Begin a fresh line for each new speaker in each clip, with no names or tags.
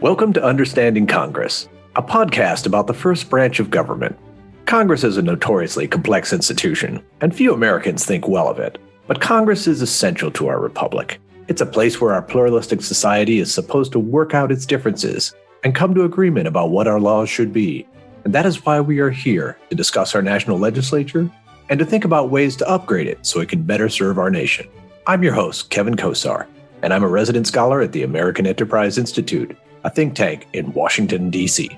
Welcome to Understanding Congress, a podcast about the first branch of government. Congress is a notoriously complex institution, and few Americans think well of it. But Congress is essential to our republic. It's a place where our pluralistic society is supposed to work out its differences and come to agreement about what our laws should be. And that is why we are here to discuss our national legislature and to think about ways to upgrade it so it can better serve our nation. I'm your host, Kevin Kosar, and I'm a resident scholar at the American Enterprise Institute a think tank in Washington, D.C.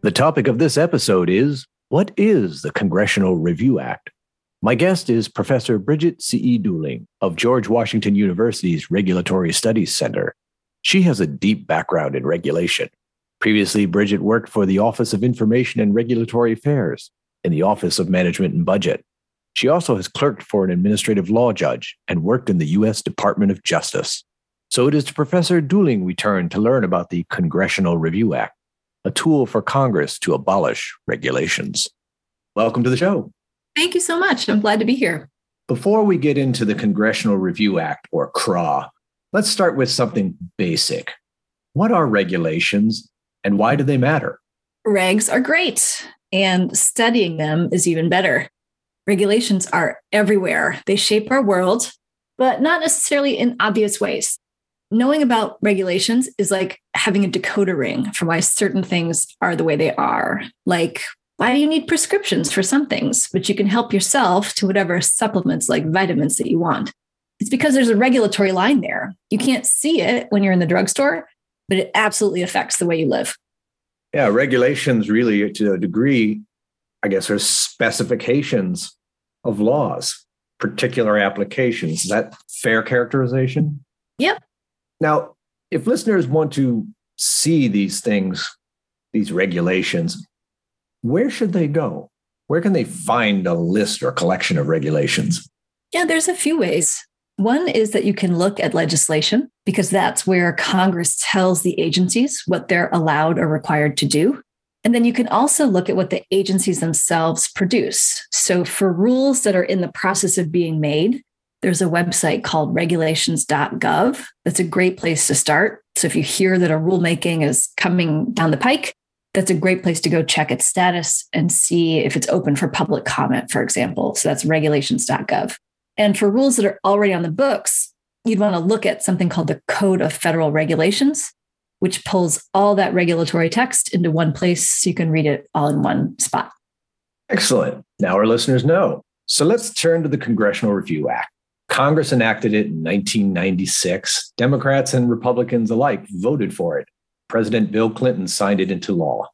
The topic of this episode is What is the Congressional Review Act? My guest is Professor Bridget C.E. Dooling of George Washington University's Regulatory Studies Center. She has a deep background in regulation. Previously, Bridget worked for the Office of Information and Regulatory Affairs in the Office of Management and Budget she also has clerked for an administrative law judge and worked in the U.S. Department of Justice. So it is to Professor Dooling we turn to learn about the Congressional Review Act, a tool for Congress to abolish regulations. Welcome to the show.
Thank you so much. I'm glad to be here.
Before we get into the Congressional Review Act, or CRAW, let's start with something basic. What are regulations and why do they matter?
Regs are great, and studying them is even better regulations are everywhere. They shape our world, but not necessarily in obvious ways. Knowing about regulations is like having a decoder ring for why certain things are the way they are. Like, why do you need prescriptions for some things, but you can help yourself to whatever supplements like vitamins that you want? It's because there's a regulatory line there. You can't see it when you're in the drugstore, but it absolutely affects the way you live.
Yeah, regulations really, to a degree, I guess, are specifications of laws, particular applications. Is that fair characterization?
Yep.
Now, if listeners want to see these things, these regulations, where should they go? Where can they find a list or collection of regulations?
Yeah, there's a few ways. One is that you can look at legislation because that's where Congress tells the agencies what they're allowed or required to do. And then you can also look at what the agencies themselves produce. So, for rules that are in the process of being made, there's a website called regulations.gov. That's a great place to start. So, if you hear that a rulemaking is coming down the pike, that's a great place to go check its status and see if it's open for public comment, for example. So, that's regulations.gov. And for rules that are already on the books, you'd want to look at something called the Code of Federal Regulations which pulls all that regulatory text into one place so you can read it all in one spot.
Excellent. Now our listeners know. So let's turn to the Congressional Review Act. Congress enacted it in 1996. Democrats and Republicans alike voted for it. President Bill Clinton signed it into law.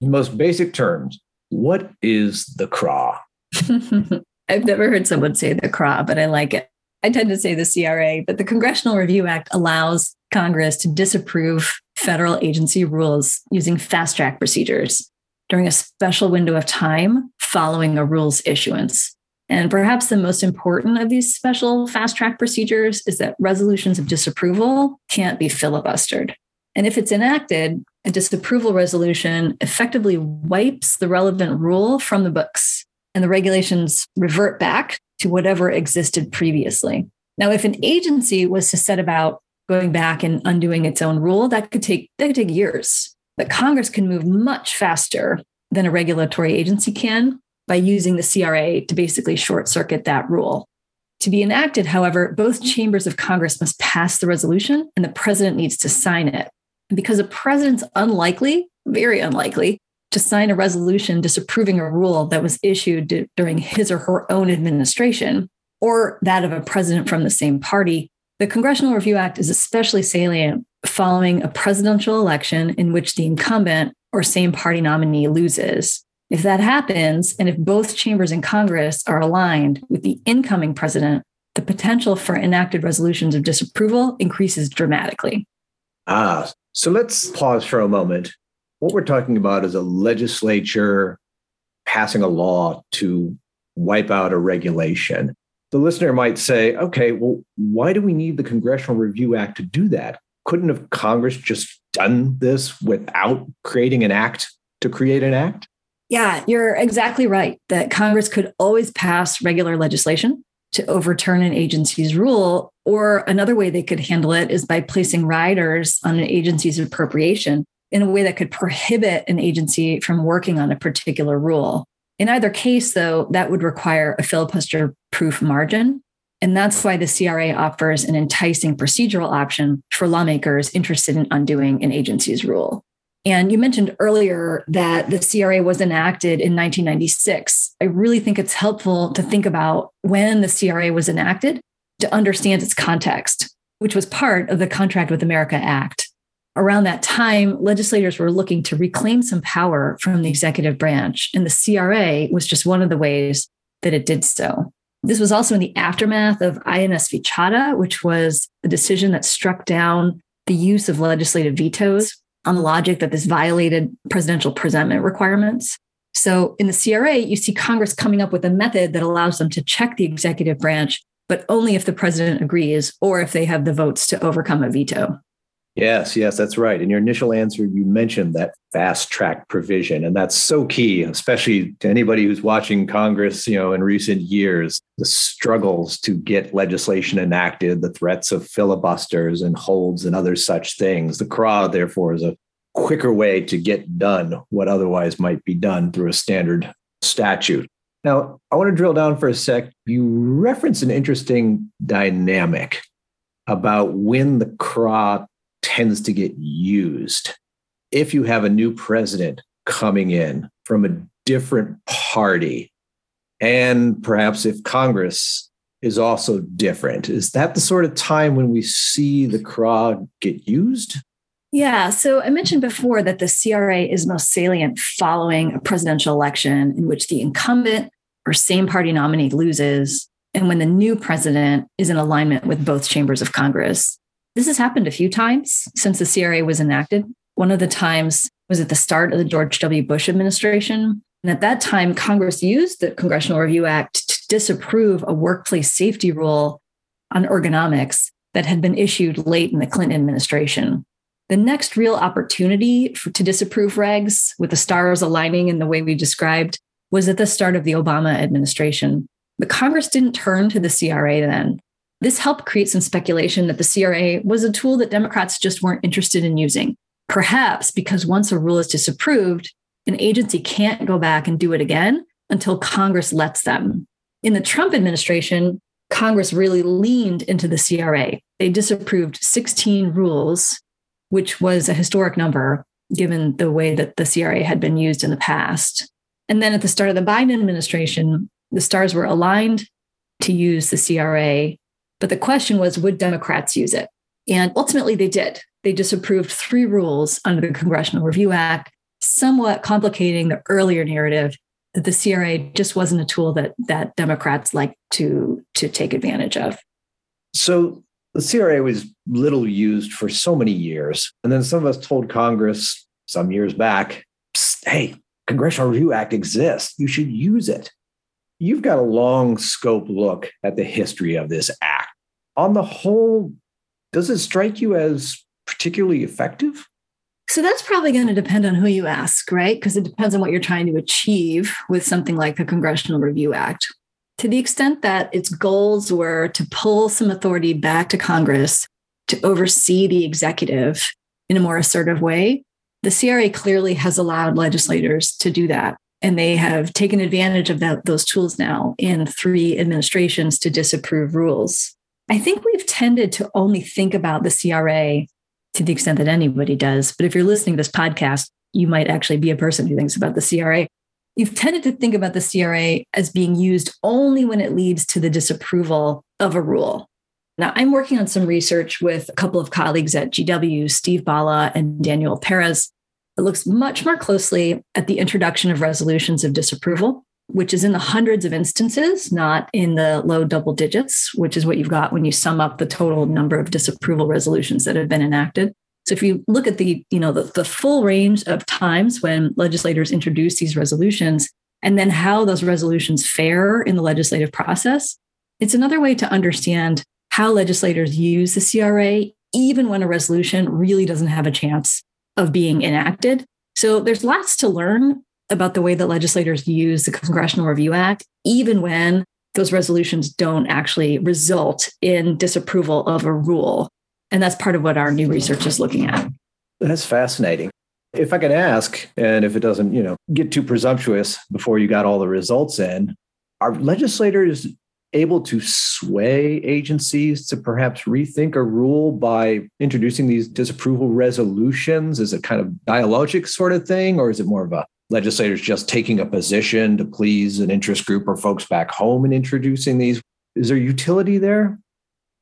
In most basic terms, what is the CRAW?
I've never heard someone say the CRA, but I like it. I tend to say the CRA, but the Congressional Review Act allows Congress to disapprove federal agency rules using fast track procedures during a special window of time following a rule's issuance. And perhaps the most important of these special fast track procedures is that resolutions of disapproval can't be filibustered. And if it's enacted, a disapproval resolution effectively wipes the relevant rule from the books, and the regulations revert back to whatever existed previously. Now, if an agency was to set about going back and undoing its own rule, that could take that could take years. But Congress can move much faster than a regulatory agency can by using the CRA to basically short circuit that rule. To be enacted, however, both chambers of Congress must pass the resolution and the president needs to sign it. And because a president's unlikely, very unlikely, to sign a resolution disapproving a rule that was issued during his or her own administration or that of a president from the same party, the Congressional Review Act is especially salient following a presidential election in which the incumbent or same party nominee loses. If that happens, and if both chambers in Congress are aligned with the incoming president, the potential for enacted resolutions of disapproval increases dramatically.
Ah, so let's pause for a moment. What we're talking about is a legislature passing a law to wipe out a regulation the listener might say, okay, well, why do we need the Congressional Review Act to do that? Couldn't have Congress just done this without creating an act to create an act?
Yeah, you're exactly right that Congress could always pass regular legislation to overturn an agency's rule. Or another way they could handle it is by placing riders on an agency's appropriation in a way that could prohibit an agency from working on a particular rule. In either case, though, that would require a filibuster proof margin. And that's why the CRA offers an enticing procedural option for lawmakers interested in undoing an agency's rule. And you mentioned earlier that the CRA was enacted in 1996. I really think it's helpful to think about when the CRA was enacted to understand its context, which was part of the Contract with America Act. Around that time, legislators were looking to reclaim some power from the executive branch, and the CRA was just one of the ways that it did so. This was also in the aftermath of INS v. Chadha, which was a decision that struck down the use of legislative vetoes on the logic that this violated presidential presentment requirements. So in the CRA, you see Congress coming up with a method that allows them to check the executive branch, but only if the president agrees or if they have the votes to overcome a veto.
Yes, yes, that's right. In your initial answer, you mentioned that fast track provision, and that's so key, especially to anybody who's watching Congress, you know, in recent years, the struggles to get legislation enacted, the threats of filibusters and holds and other such things. The CRA, therefore, is a quicker way to get done what otherwise might be done through a standard statute. Now, I want to drill down for a sec. You reference an interesting dynamic about when the CRA tends to get used. If you have a new president coming in from a different party, and perhaps if Congress is also different, is that the sort of time when we see the CRA get used?
Yeah. So I mentioned before that the CRA is most salient following a presidential election in which the incumbent or same party nominee loses, and when the new president is in alignment with both chambers of Congress. This has happened a few times since the CRA was enacted. One of the times was at the start of the George W. Bush administration. And at that time, Congress used the Congressional Review Act to disapprove a workplace safety rule on ergonomics that had been issued late in the Clinton administration. The next real opportunity for, to disapprove regs with the stars aligning in the way we described was at the start of the Obama administration. But Congress didn't turn to the CRA then. This helped create some speculation that the CRA was a tool that Democrats just weren't interested in using. Perhaps because once a rule is disapproved, an agency can't go back and do it again until Congress lets them. In the Trump administration, Congress really leaned into the CRA. They disapproved 16 rules, which was a historic number given the way that the CRA had been used in the past. And then at the start of the Biden administration, the stars were aligned to use the CRA but the question was would Democrats use it? And ultimately, they did. They disapproved three rules under the Congressional Review Act, somewhat complicating the earlier narrative that the CRA just wasn't a tool that, that Democrats like to, to take advantage of.
So the CRA was little used for so many years. And then some of us told Congress some years back hey, Congressional Review Act exists. You should use it. You've got a long scope look at the history of this act on the whole, does it strike you as particularly effective?
So that's probably going to depend on who you ask, right? Because it depends on what you're trying to achieve with something like the Congressional Review Act. To the extent that its goals were to pull some authority back to Congress to oversee the executive in a more assertive way, the CRA clearly has allowed legislators to do that. And they have taken advantage of that, those tools now in three administrations to disapprove rules. I think we've tended to only think about the CRA to the extent that anybody does. But if you're listening to this podcast, you might actually be a person who thinks about the CRA. You've tended to think about the CRA as being used only when it leads to the disapproval of a rule. Now, I'm working on some research with a couple of colleagues at GW, Steve Balla and Daniel Perez. It looks much more closely at the introduction of resolutions of disapproval which is in the hundreds of instances, not in the low double digits, which is what you've got when you sum up the total number of disapproval resolutions that have been enacted. So if you look at the, you know, the, the full range of times when legislators introduce these resolutions and then how those resolutions fare in the legislative process, it's another way to understand how legislators use the CRA, even when a resolution really doesn't have a chance of being enacted. So there's lots to learn about the way that legislators use the Congressional Review Act, even when those resolutions don't actually result in disapproval of a rule. And that's part of what our new research is looking at.
That's fascinating. If I could ask, and if it doesn't, you know, get too presumptuous before you got all the results in, are legislators able to sway agencies to perhaps rethink a rule by introducing these disapproval resolutions? Is it kind of dialogic sort of thing, or is it more of a legislators just taking a position to please an interest group or folks back home and introducing these? Is there utility there?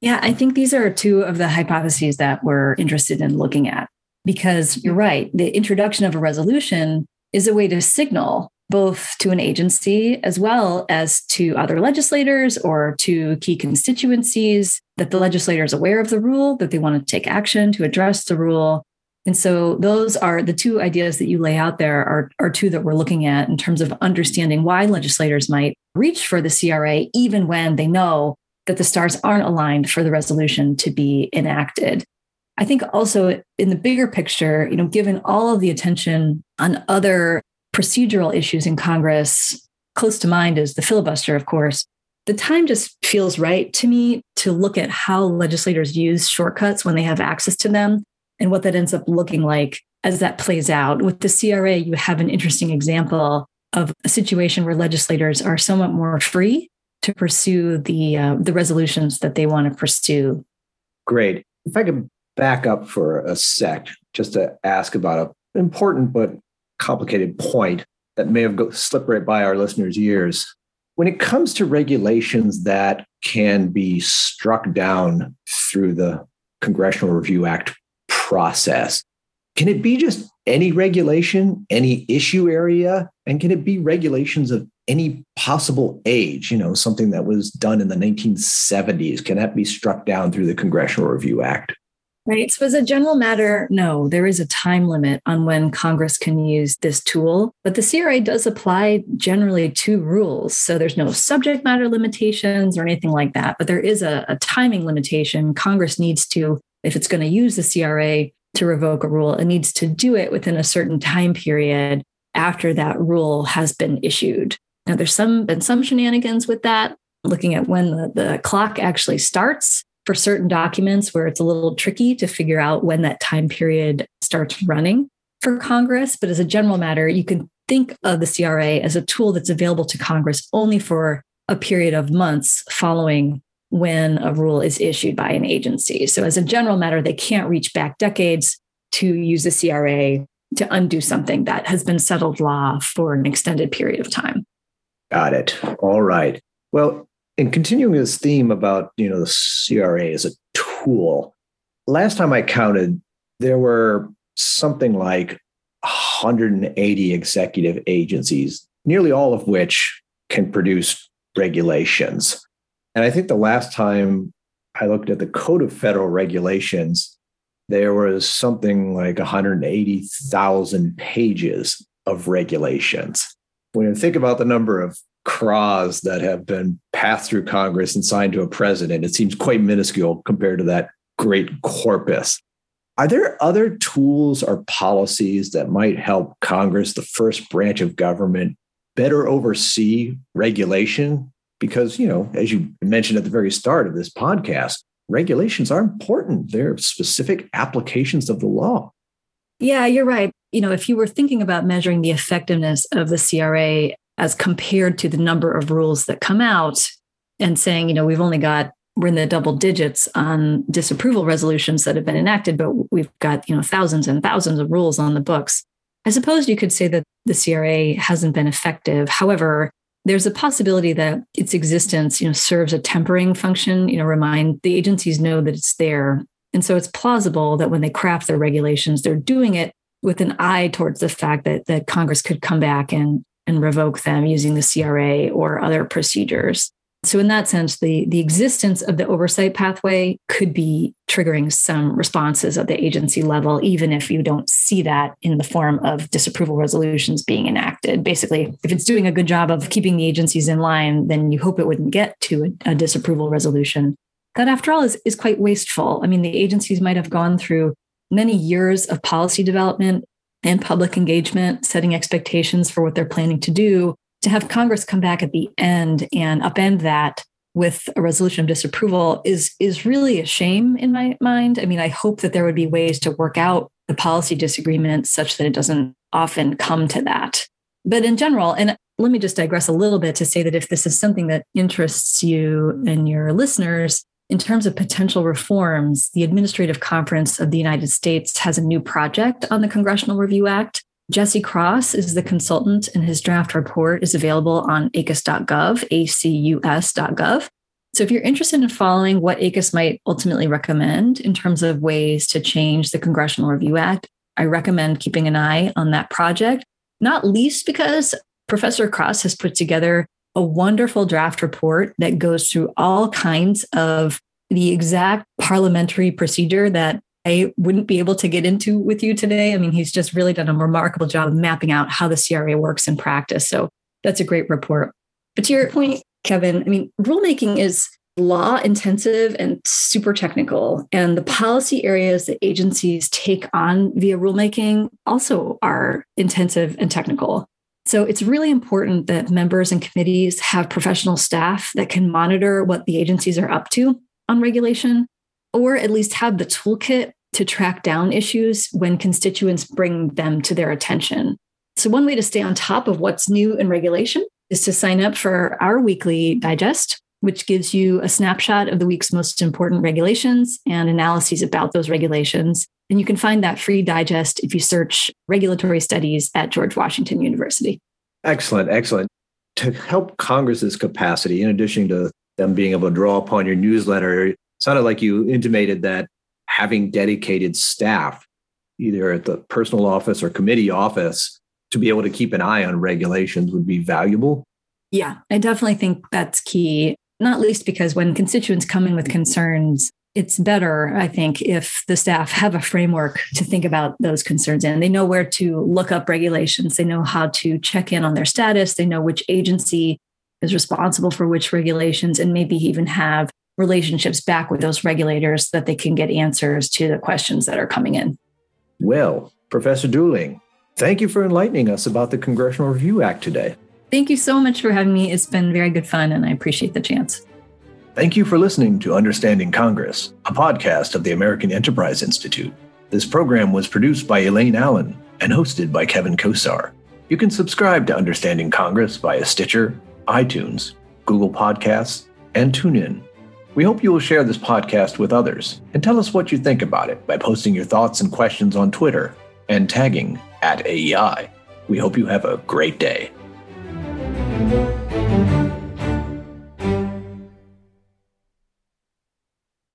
Yeah, I think these are two of the hypotheses that we're interested in looking at because you're right. The introduction of a resolution is a way to signal both to an agency as well as to other legislators or to key constituencies that the legislator is aware of the rule, that they want to take action to address the rule. And so those are the two ideas that you lay out there are, are two that we're looking at in terms of understanding why legislators might reach for the CRA even when they know that the stars aren't aligned for the resolution to be enacted. I think also in the bigger picture, you know, given all of the attention on other procedural issues in Congress, close to mind is the filibuster, of course. The time just feels right to me to look at how legislators use shortcuts when they have access to them and what that ends up looking like as that plays out. With the CRA, you have an interesting example of a situation where legislators are somewhat more free to pursue the uh, the resolutions that they want to pursue.
Great. If I could back up for a sec, just to ask about an important but complicated point that may have go, slipped right by our listeners' ears. When it comes to regulations that can be struck down through the Congressional Review Act process, can it be just any regulation, any issue area? And can it be regulations of any possible age? You know, something that was done in the 1970s, can that be struck down through the Congressional Review Act?
Right. So, as a general matter, no, there is a time limit on when Congress can use this tool, but the CRA does apply generally to rules. So, there's no subject matter limitations or anything like that, but there is a, a timing limitation. Congress needs to, if it's going to use the CRA to revoke a rule, it needs to do it within a certain time period after that rule has been issued. Now, there's some been some shenanigans with that, looking at when the, the clock actually starts for certain documents where it's a little tricky to figure out when that time period starts running for Congress. But as a general matter, you can think of the CRA as a tool that's available to Congress only for a period of months following when a rule is issued by an agency. So, as a general matter, they can't reach back decades to use the CRA to undo something that has been settled law for an extended period of time.
Got it. All right. Well, and continuing this theme about you know the CRA as a tool, last time I counted, there were something like 180 executive agencies, nearly all of which can produce regulations. And I think the last time I looked at the Code of Federal Regulations, there was something like 180,000 pages of regulations. When you think about the number of CRAs that have been passed through Congress and signed to a president. It seems quite minuscule compared to that great corpus. Are there other tools or policies that might help Congress, the first branch of government, better oversee regulation? Because, you know, as you mentioned at the very start of this podcast, regulations are important. They're specific applications of the law.
Yeah, you're right. You know, if you were thinking about measuring the effectiveness of the CRA as compared to the number of rules that come out and saying, you know, we've only got we're in the double digits on disapproval resolutions that have been enacted, but we've got, you know, thousands and thousands of rules on the books. I suppose you could say that the CRA hasn't been effective. However, there's a possibility that its existence, you know, serves a tempering function, you know, remind the agencies know that it's there. And so it's plausible that when they craft their regulations, they're doing it with an eye towards the fact that that Congress could come back and and revoke them using the CRA or other procedures. So, in that sense, the, the existence of the oversight pathway could be triggering some responses at the agency level, even if you don't see that in the form of disapproval resolutions being enacted. Basically, if it's doing a good job of keeping the agencies in line, then you hope it wouldn't get to a, a disapproval resolution. That, after all, is, is quite wasteful. I mean, the agencies might have gone through many years of policy development and public engagement, setting expectations for what they're planning to do, to have Congress come back at the end and upend that with a resolution of disapproval is is really a shame in my mind. I mean, I hope that there would be ways to work out the policy disagreements such that it doesn't often come to that. But in general, and let me just digress a little bit to say that if this is something that interests you and your listeners, in terms of potential reforms, the Administrative Conference of the United States has a new project on the Congressional Review Act. Jesse Cross is the consultant, and his draft report is available on acus.gov, acus.gov. So, if you're interested in following what ACUS might ultimately recommend in terms of ways to change the Congressional Review Act, I recommend keeping an eye on that project, not least because Professor Cross has put together a wonderful draft report that goes through all kinds of the exact parliamentary procedure that I wouldn't be able to get into with you today. I mean, he's just really done a remarkable job of mapping out how the CRA works in practice. So that's a great report. But to your point, Kevin, I mean, rulemaking is law intensive and super technical. And the policy areas that agencies take on via rulemaking also are intensive and technical. So it's really important that members and committees have professional staff that can monitor what the agencies are up to on regulation, or at least have the toolkit to track down issues when constituents bring them to their attention. So, one way to stay on top of what's new in regulation is to sign up for our weekly digest, which gives you a snapshot of the week's most important regulations and analyses about those regulations. And you can find that free digest if you search regulatory studies at George Washington University.
Excellent, excellent. To help Congress's capacity, in addition to them being able to draw upon your newsletter, sounded like you intimated that having dedicated staff, either at the personal office or committee office, to be able to keep an eye on regulations would be valuable.
Yeah, I definitely think that's key, not least because when constituents come in with concerns, it's better, I think, if the staff have a framework to think about those concerns in. They know where to look up regulations, they know how to check in on their status, they know which agency is responsible for which regulations, and maybe even have relationships back with those regulators so that they can get answers to the questions that are coming in.
Well, Professor Dooling, thank you for enlightening us about the Congressional Review Act today.
Thank you so much for having me. It's been very good fun, and I appreciate the chance.
Thank you for listening to Understanding Congress, a podcast of the American Enterprise Institute. This program was produced by Elaine Allen and hosted by Kevin Kosar. You can subscribe to Understanding Congress via Stitcher, iTunes, Google Podcasts, and TuneIn. We hope you will share this podcast with others and tell us what you think about it by posting your thoughts and questions on Twitter and tagging at AEI. We hope you have a great day.